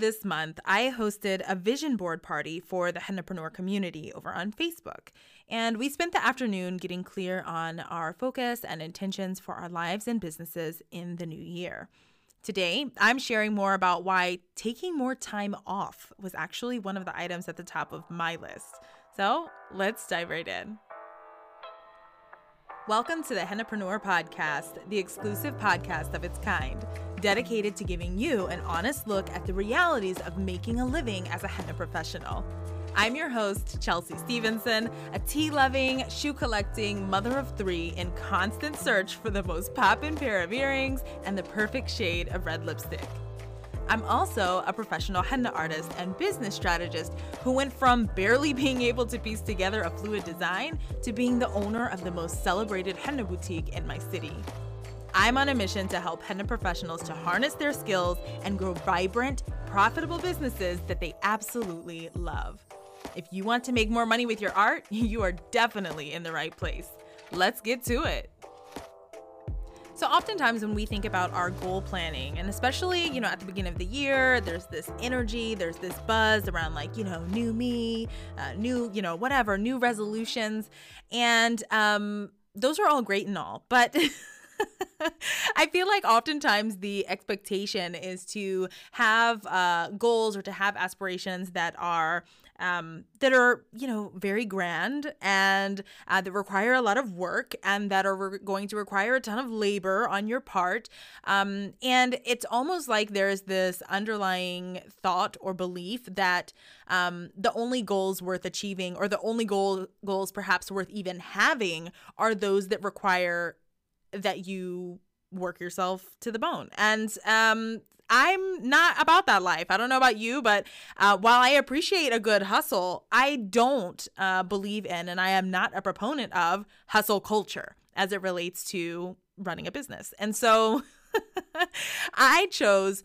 this month, I hosted a vision board party for the Hennapreneur community over on Facebook. And we spent the afternoon getting clear on our focus and intentions for our lives and businesses in the new year. Today, I'm sharing more about why taking more time off was actually one of the items at the top of my list. So let's dive right in. Welcome to the Hennapreneur Podcast, the exclusive podcast of its kind, dedicated to giving you an honest look at the realities of making a living as a henna professional. I'm your host, Chelsea Stevenson, a tea loving, shoe collecting mother of three in constant search for the most poppin' pair of earrings and the perfect shade of red lipstick. I'm also a professional henna artist and business strategist who went from barely being able to piece together a fluid design to being the owner of the most celebrated henna boutique in my city. I'm on a mission to help henna professionals to harness their skills and grow vibrant, profitable businesses that they absolutely love. If you want to make more money with your art, you are definitely in the right place. Let's get to it. So oftentimes when we think about our goal planning, and especially, you know, at the beginning of the year, there's this energy, there's this buzz around like, you know, new me, uh, new, you know, whatever, new resolutions. And um, those are all great and all, but I feel like oftentimes the expectation is to have uh, goals or to have aspirations that are um, that are you know very grand and uh, that require a lot of work and that are re- going to require a ton of labor on your part. Um, and it's almost like there's this underlying thought or belief that um, the only goals worth achieving or the only goal goals perhaps worth even having are those that require that you work yourself to the bone. And um, I'm not about that life. I don't know about you, but uh, while I appreciate a good hustle, I don't uh, believe in and I am not a proponent of hustle culture as it relates to running a business. And so I chose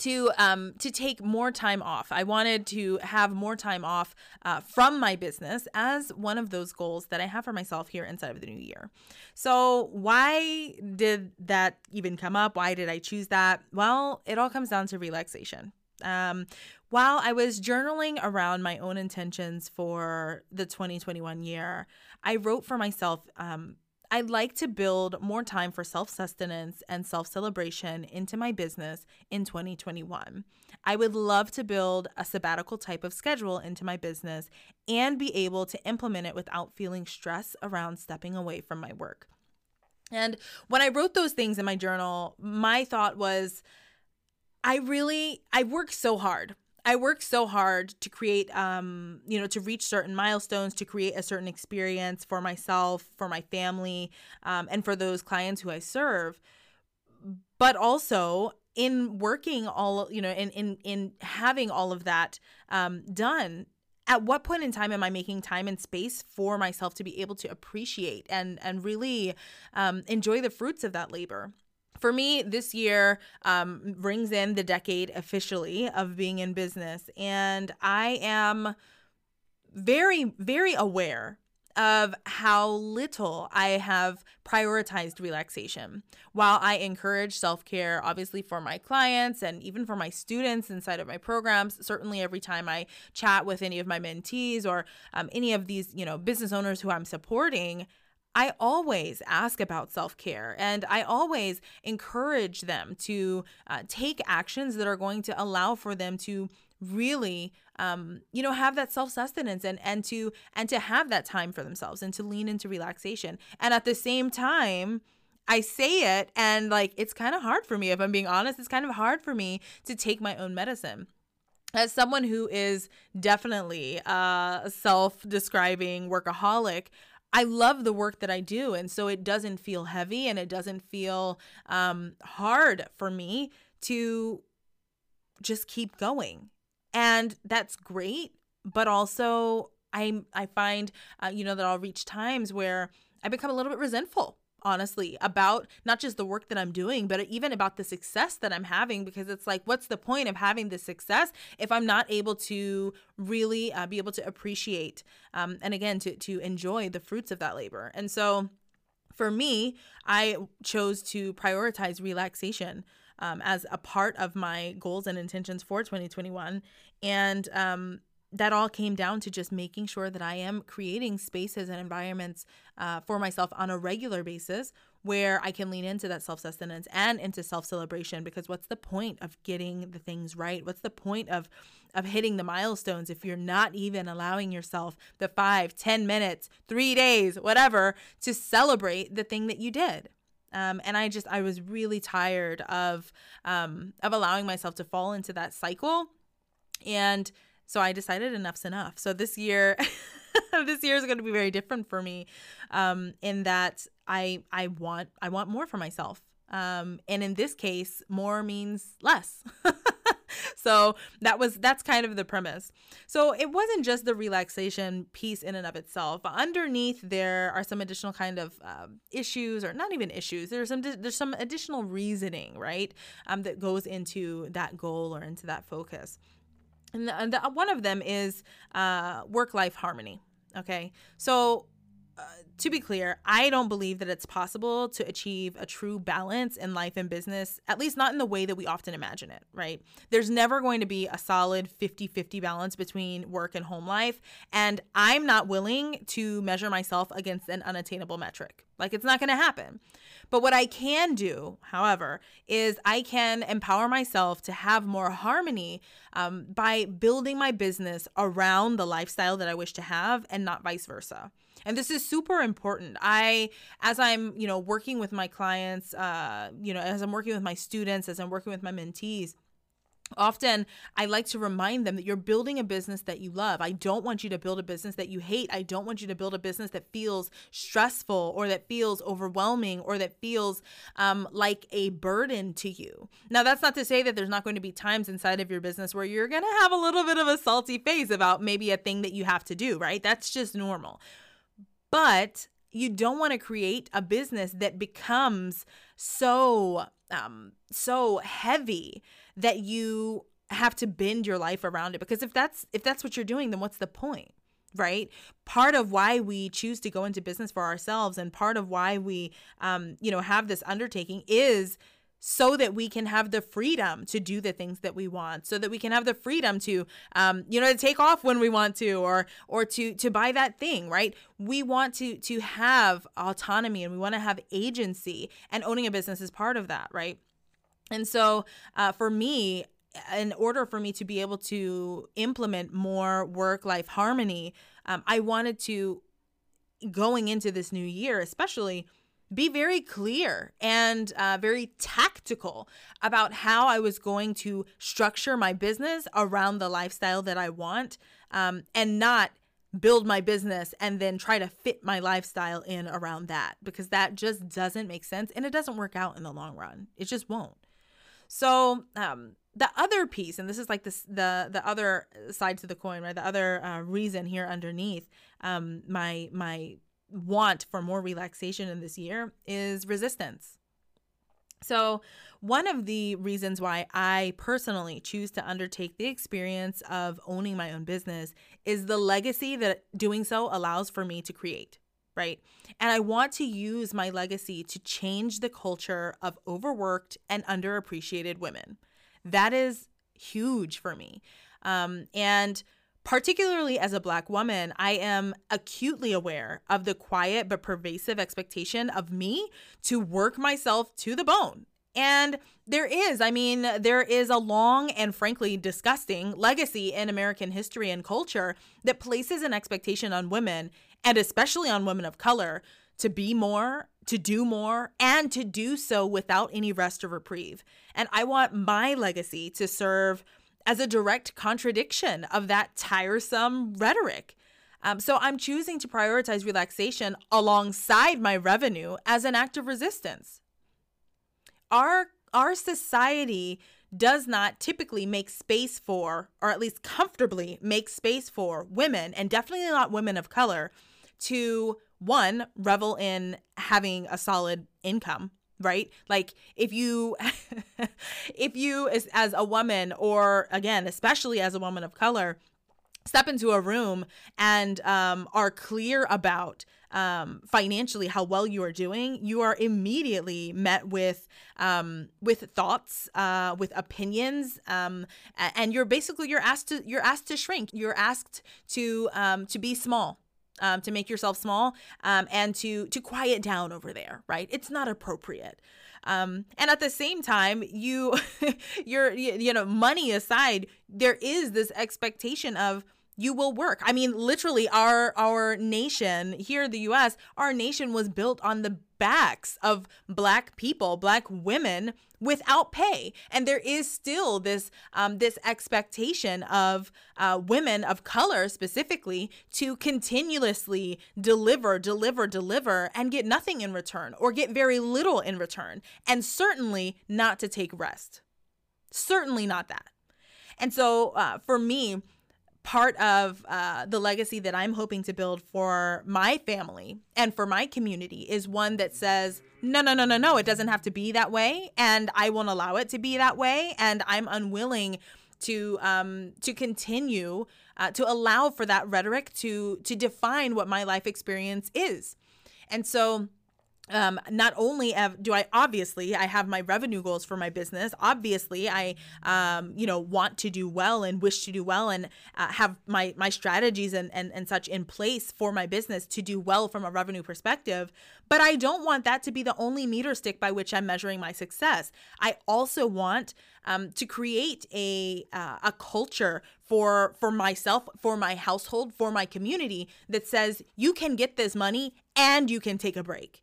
to um to take more time off. I wanted to have more time off uh, from my business as one of those goals that I have for myself here inside of the new year. So why did that even come up? Why did I choose that? Well, it all comes down to relaxation. Um, while I was journaling around my own intentions for the 2021 year, I wrote for myself um, I'd like to build more time for self sustenance and self celebration into my business in 2021. I would love to build a sabbatical type of schedule into my business and be able to implement it without feeling stress around stepping away from my work. And when I wrote those things in my journal, my thought was, I really, I work so hard I work so hard to create, um, you know, to reach certain milestones, to create a certain experience for myself, for my family, um, and for those clients who I serve. But also in working all, you know, in in in having all of that um, done, at what point in time am I making time and space for myself to be able to appreciate and and really um, enjoy the fruits of that labor? For me, this year um, brings in the decade officially of being in business. And I am very, very aware of how little I have prioritized relaxation. While I encourage self care, obviously, for my clients and even for my students inside of my programs, certainly every time I chat with any of my mentees or um, any of these, you know, business owners who I'm supporting, I always ask about self care and I always encourage them to uh, take actions that are going to allow for them to really um, you know have that self-sustenance and and to and to have that time for themselves and to lean into relaxation. And at the same time I say it and like it's kind of hard for me if I'm being honest it's kind of hard for me to take my own medicine. As someone who is definitely a self-describing workaholic I love the work that I do. And so it doesn't feel heavy and it doesn't feel um, hard for me to just keep going. And that's great. But also, I, I find, uh, you know, that I'll reach times where I become a little bit resentful honestly about not just the work that I'm doing, but even about the success that I'm having. Because it's like, what's the point of having this success if I'm not able to really uh, be able to appreciate um, and again to to enjoy the fruits of that labor? And so, for me, I chose to prioritize relaxation um, as a part of my goals and intentions for 2021. And um, that all came down to just making sure that I am creating spaces and environments uh, for myself on a regular basis where I can lean into that self sustenance and into self celebration. Because what's the point of getting the things right? What's the point of of hitting the milestones if you're not even allowing yourself the five, ten minutes, three days, whatever, to celebrate the thing that you did? Um, and I just I was really tired of um, of allowing myself to fall into that cycle, and so I decided enough's enough. So this year, this year is going to be very different for me, um, in that I I want I want more for myself. Um, and in this case, more means less. so that was that's kind of the premise. So it wasn't just the relaxation piece in and of itself. Underneath there are some additional kind of uh, issues, or not even issues. There's some there's some additional reasoning, right, um, that goes into that goal or into that focus. And, the, the, one of them is uh, work life harmony. Okay. So, to be clear, I don't believe that it's possible to achieve a true balance in life and business, at least not in the way that we often imagine it, right? There's never going to be a solid 50 50 balance between work and home life. And I'm not willing to measure myself against an unattainable metric. Like, it's not going to happen. But what I can do, however, is I can empower myself to have more harmony um, by building my business around the lifestyle that I wish to have and not vice versa. And this is super important. I, as I'm, you know, working with my clients, uh, you know, as I'm working with my students, as I'm working with my mentees, Often, I like to remind them that you're building a business that you love. I don't want you to build a business that you hate. I don't want you to build a business that feels stressful or that feels overwhelming or that feels um, like a burden to you. Now, that's not to say that there's not going to be times inside of your business where you're going to have a little bit of a salty face about maybe a thing that you have to do, right? That's just normal. But you don't want to create a business that becomes so um so heavy that you have to bend your life around it. Because if that's if that's what you're doing then what's the point right? Part of why we choose to go into business for ourselves and part of why we um you know have this undertaking is so that we can have the freedom to do the things that we want so that we can have the freedom to um, you know to take off when we want to or or to to buy that thing right? We want to to have autonomy and we want to have agency and owning a business is part of that right? And so uh, for me in order for me to be able to implement more work life harmony um, i wanted to going into this new year especially be very clear and uh, very tactical about how I was going to structure my business around the lifestyle that I want um, and not build my business and then try to fit my lifestyle in around that because that just doesn't make sense and it doesn't work out in the long run. It just won't. So, um, the other piece, and this is like this the the other side to the coin, right? The other uh, reason here underneath um, my my want for more relaxation in this year is resistance. So, one of the reasons why I personally choose to undertake the experience of owning my own business is the legacy that doing so allows for me to create, right? And I want to use my legacy to change the culture of overworked and underappreciated women. That is huge for me. Um, and Particularly as a Black woman, I am acutely aware of the quiet but pervasive expectation of me to work myself to the bone. And there is, I mean, there is a long and frankly disgusting legacy in American history and culture that places an expectation on women, and especially on women of color, to be more, to do more, and to do so without any rest or reprieve. And I want my legacy to serve as a direct contradiction of that tiresome rhetoric. Um, so I'm choosing to prioritize relaxation alongside my revenue as an act of resistance. Our our society does not typically make space for, or at least comfortably make space for women, and definitely not women of color, to one, revel in having a solid income, right like if you if you as, as a woman or again especially as a woman of color step into a room and um, are clear about um, financially how well you are doing, you are immediately met with um, with thoughts, uh, with opinions, um, and you're basically you're asked to you're asked to shrink. You're asked to um, to be small. Um, to make yourself small um, and to to quiet down over there, right? It's not appropriate. Um, and at the same time, you, you're, you know, money aside, there is this expectation of you will work. I mean, literally, our our nation here in the U.S., our nation was built on the backs of black people, black women without pay, and there is still this um, this expectation of uh, women of color specifically to continuously deliver, deliver, deliver, and get nothing in return, or get very little in return, and certainly not to take rest. Certainly not that. And so, uh, for me part of uh, the legacy that I'm hoping to build for my family and for my community is one that says, no, no, no, no, no, it doesn't have to be that way. And I won't allow it to be that way. And I'm unwilling to um, to continue uh, to allow for that rhetoric to to define what my life experience is. And so um, not only have, do I obviously I have my revenue goals for my business. Obviously, I um, you know want to do well and wish to do well and uh, have my my strategies and, and and such in place for my business to do well from a revenue perspective. But I don't want that to be the only meter stick by which I'm measuring my success. I also want um, to create a uh, a culture for for myself, for my household, for my community that says you can get this money and you can take a break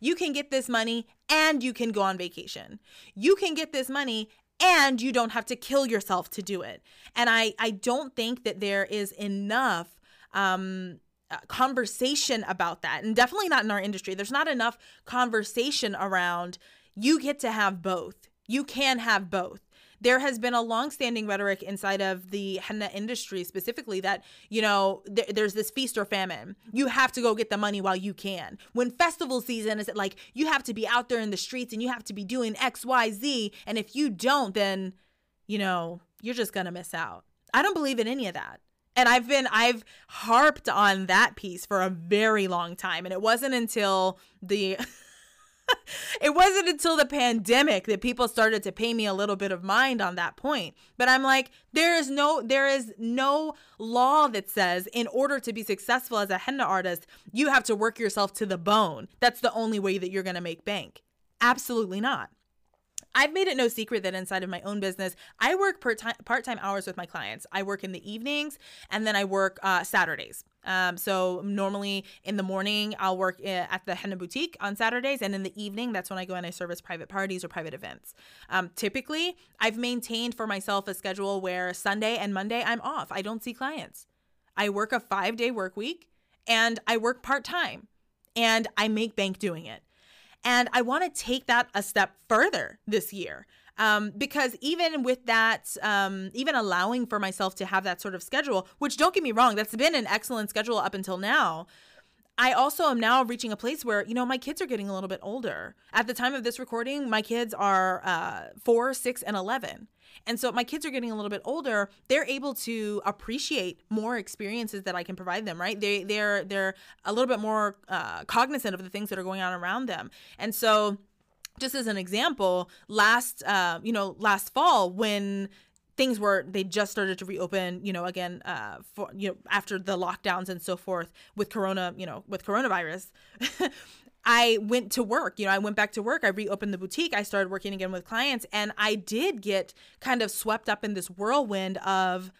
you can get this money and you can go on vacation. You can get this money and you don't have to kill yourself to do it. And I I don't think that there is enough um uh, conversation about that and definitely not in our industry. There's not enough conversation around you get to have both. You can have both there has been a long-standing rhetoric inside of the henna industry specifically that you know th- there's this feast or famine. You have to go get the money while you can. When festival season is like you have to be out there in the streets and you have to be doing xyz and if you don't then you know you're just gonna miss out. I don't believe in any of that. And I've been I've harped on that piece for a very long time. And it wasn't until the it wasn't until the pandemic that people started to pay me a little bit of mind on that point. But I'm like, there is no there is no law that says in order to be successful as a henna artist, you have to work yourself to the bone. That's the only way that you're going to make bank. Absolutely not. I've made it no secret that inside of my own business, I work part time hours with my clients. I work in the evenings and then I work uh, Saturdays. Um, so normally in the morning, I'll work eh, at the henna boutique on Saturdays, and in the evening, that's when I go and I service private parties or private events. Um, typically, I've maintained for myself a schedule where Sunday and Monday I'm off. I don't see clients. I work a five day work week, and I work part time, and I make bank doing it. And I want to take that a step further this year. Um, because even with that, um, even allowing for myself to have that sort of schedule, which don't get me wrong, that's been an excellent schedule up until now. I also am now reaching a place where, you know, my kids are getting a little bit older. At the time of this recording, my kids are uh, four, six, and 11. And so my kids are getting a little bit older. They're able to appreciate more experiences that I can provide them, right? They, they're, they're a little bit more uh, cognizant of the things that are going on around them. And so just as an example, last, uh, you know, last fall when things were they just started to reopen you know again uh for you know after the lockdowns and so forth with corona you know with coronavirus I went to work. You know, I went back to work. I reopened the boutique. I started working again with clients. And I did get kind of swept up in this whirlwind of,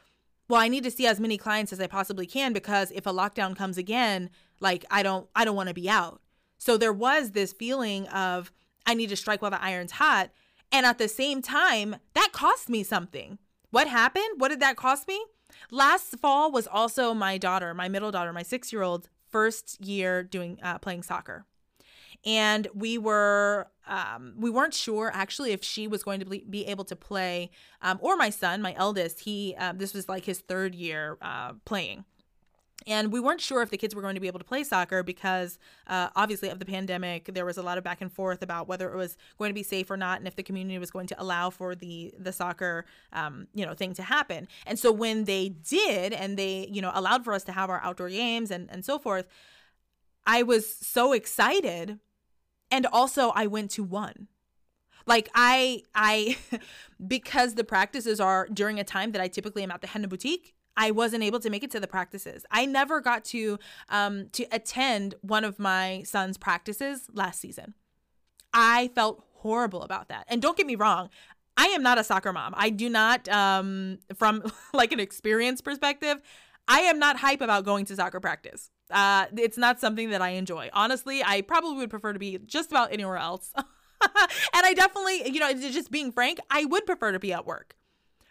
well, I need to see as many clients as I possibly can because if a lockdown comes again, like I don't I don't want to be out. So there was this feeling of I need to strike while the iron's hot. And at the same time, that cost me something. What happened? What did that cost me? Last fall was also my daughter, my middle daughter, my six year old, first year doing uh, playing soccer and we were um, we weren't sure actually if she was going to be able to play um, or my son my eldest he uh, this was like his third year uh, playing. And we weren't sure if the kids were going to be able to play soccer because uh, obviously of the pandemic there was a lot of back and forth about whether it was going to be safe or not and if the community was going to allow for the the soccer um, you know thing to happen. And so when they did and they you know allowed for us to have our outdoor games and and so forth i was so excited and also i went to one like I I because the practices are during a time that I typically am at the henna boutique I wasn't able to make it to the practices. I never got to um, to attend one of my son's practices last season. I felt horrible about that. And don't get me wrong, I am not a soccer mom. I do not, um, from like an experience perspective, I am not hype about going to soccer practice. Uh, it's not something that I enjoy. Honestly, I probably would prefer to be just about anywhere else. and I definitely, you know, just being frank, I would prefer to be at work.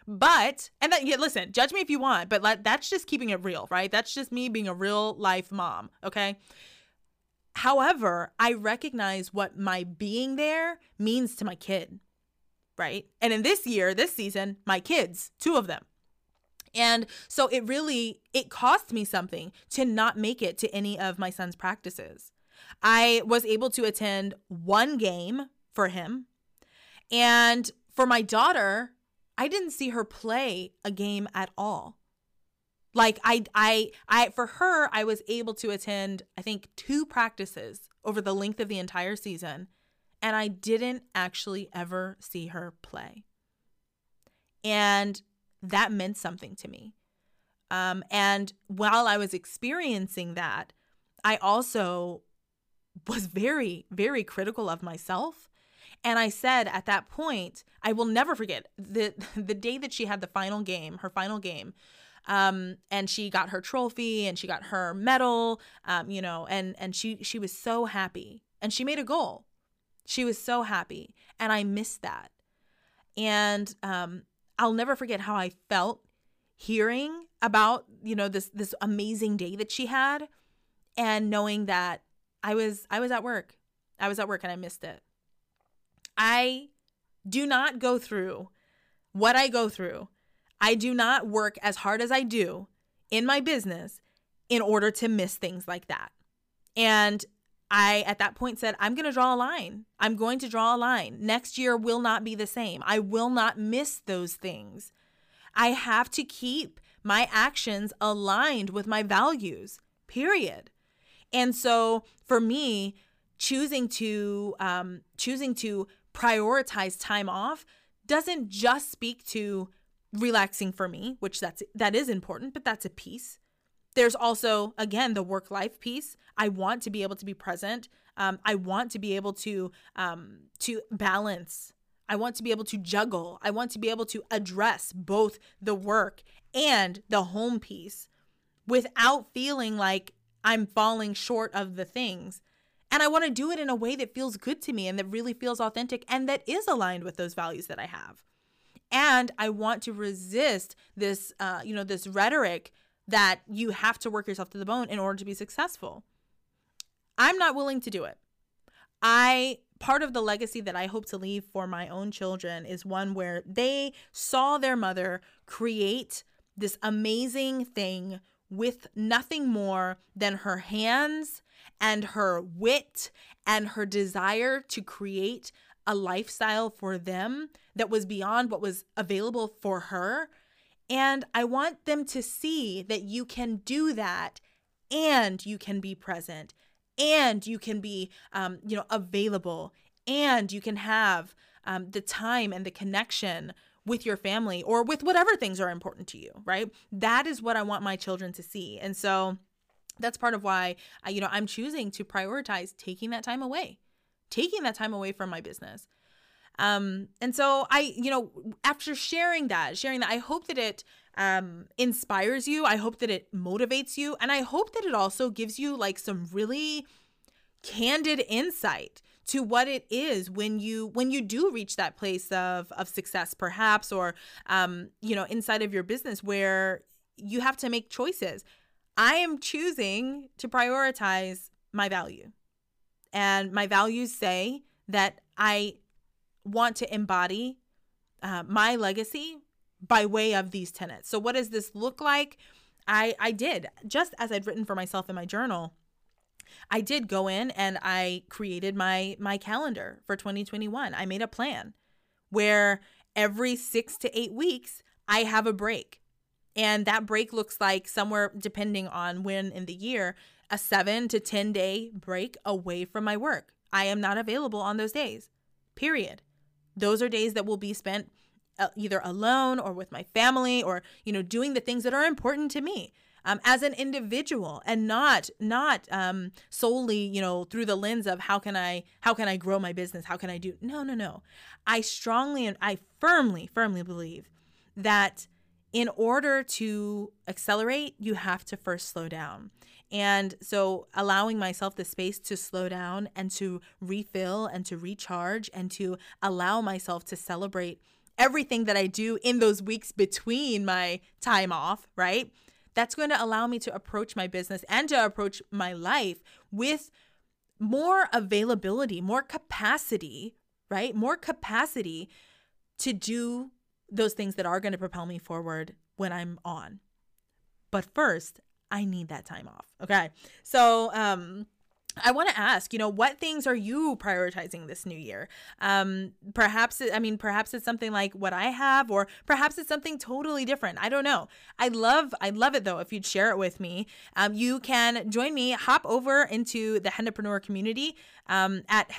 But and that yeah, listen, judge me if you want, but that's just keeping it real, right? That's just me being a real life mom, okay? However, I recognize what my being there means to my kid, right? And in this year, this season, my kids, two of them. And so it really it cost me something to not make it to any of my son's practices. I was able to attend one game for him. And for my daughter, I didn't see her play a game at all. Like I I I for her I was able to attend I think two practices over the length of the entire season and I didn't actually ever see her play. And that meant something to me. Um, and while I was experiencing that, I also was very, very critical of myself and I said at that point, I will never forget the the day that she had the final game, her final game. Um, and she got her trophy and she got her medal, um, you know, and and she she was so happy and she made a goal. She was so happy, and I missed that. And um, I'll never forget how I felt hearing about you know this this amazing day that she had, and knowing that I was I was at work, I was at work and I missed it. I do not go through what I go through. I do not work as hard as I do in my business in order to miss things like that. And I, at that point, said, I'm going to draw a line. I'm going to draw a line. Next year will not be the same. I will not miss those things. I have to keep my actions aligned with my values, period. And so for me, choosing to um, choosing to prioritize time off doesn't just speak to relaxing for me, which that's that is important, but that's a piece. There's also again the work life piece. I want to be able to be present. Um, I want to be able to um, to balance. I want to be able to juggle. I want to be able to address both the work and the home piece without feeling like I'm falling short of the things and I want to do it in a way that feels good to me and that really feels authentic and that is aligned with those values that I have. And I want to resist this, uh, you know, this rhetoric that you have to work yourself to the bone in order to be successful. I'm not willing to do it. I part of the legacy that I hope to leave for my own children is one where they saw their mother create this amazing thing with nothing more than her hands and her wit and her desire to create a lifestyle for them that was beyond what was available for her. And I want them to see that you can do that and you can be present and you can be, um, you know, available and you can have um, the time and the connection with your family or with whatever things are important to you, right? That is what I want my children to see. And so, that's part of why I, you know i'm choosing to prioritize taking that time away taking that time away from my business um and so i you know after sharing that sharing that i hope that it um inspires you. I hope that it motivates you. And i hope that it also gives you like some really candid insight to what it is when you when you do reach that place of of success perhaps or um you know inside of your business where you have to make choices. I am choosing to prioritize my value. And my values say that I want to embody uh, my legacy by way of these tenets. So, what does this look like? I I did just as I'd written for myself in my journal. I did go in and I created my my calendar for 2021. I made a plan where every 6 to 8 weeks I have a break. And that break looks like somewhere depending on when in the year, a 7 to 10 day break away from my work. I am not available on those days. Period. Those are days that will be spent uh, either alone or with my family or you know doing the things that are important to me um, as an individual and not not um, solely you know through the lens of how can i how can i grow my business? How can i do no no no. I strongly and i firmly firmly believe that in order to accelerate you have to first slow down and so allowing myself the space to slow down and to refill and to recharge and to allow myself to celebrate everything that I do in those weeks between my time off, right? That's going to allow me to approach my business and to approach my life with more availability, more capacity, right? More capacity to do those things that are going to propel me forward when I'm on. But first, I need that time off. Okay. So, um, I want to ask, you know, what things are you prioritizing this new year? Um, perhaps, I mean, perhaps it's something like what I have, or perhaps it's something totally different. I don't know. I love, I love it though. If you'd share it with me, um, you can join me. Hop over into the Hennapreneur community um, at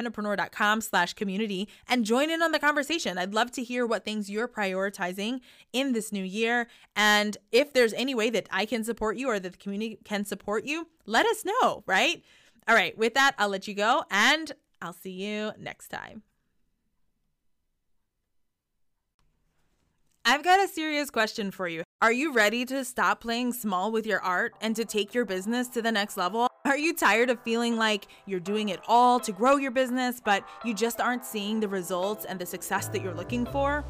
slash community and join in on the conversation. I'd love to hear what things you're prioritizing in this new year, and if there's any way that I can support you or that the community can support you, let us know. Right. All right, with that, I'll let you go and I'll see you next time. I've got a serious question for you. Are you ready to stop playing small with your art and to take your business to the next level? Are you tired of feeling like you're doing it all to grow your business, but you just aren't seeing the results and the success that you're looking for?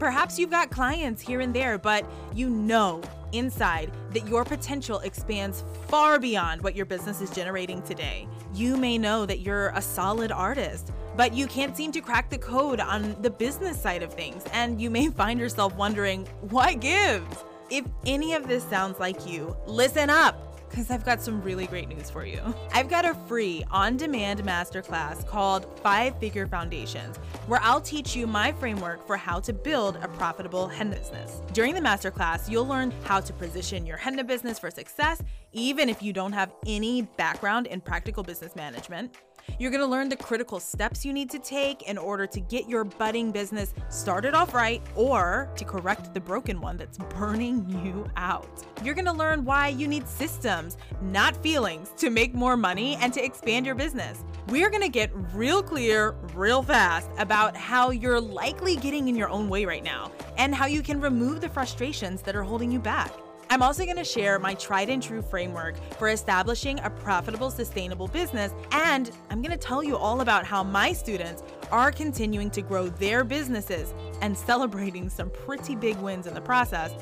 Perhaps you've got clients here and there, but you know inside that your potential expands far beyond what your business is generating today. You may know that you're a solid artist, but you can't seem to crack the code on the business side of things, and you may find yourself wondering, what gives? If any of this sounds like you, listen up because I've got some really great news for you. I've got a free on demand masterclass called Five Figure Foundations, where I'll teach you my framework for how to build a profitable henna business. During the masterclass, you'll learn how to position your henna business for success, even if you don't have any background in practical business management. You're gonna learn the critical steps you need to take in order to get your budding business started off right or to correct the broken one that's burning you out. You're gonna learn why you need systems, not feelings, to make more money and to expand your business. We're gonna get real clear, real fast about how you're likely getting in your own way right now and how you can remove the frustrations that are holding you back. I'm also going to share my tried and true framework for establishing a profitable, sustainable business. And I'm going to tell you all about how my students are continuing to grow their businesses and celebrating some pretty big wins in the process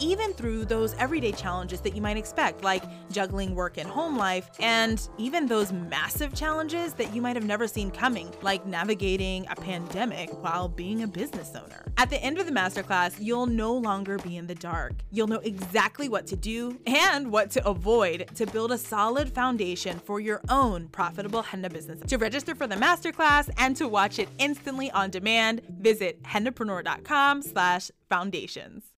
even through those everyday challenges that you might expect, like juggling work and home life, and even those massive challenges that you might have never seen coming, like navigating a pandemic while being a business owner. At the end of the masterclass, you'll no longer be in the dark. You'll know exactly what to do and what to avoid to build a solid foundation for your own profitable henna business. To register for the masterclass and to watch it instantly on demand, visit hennapreneur.com slash foundations.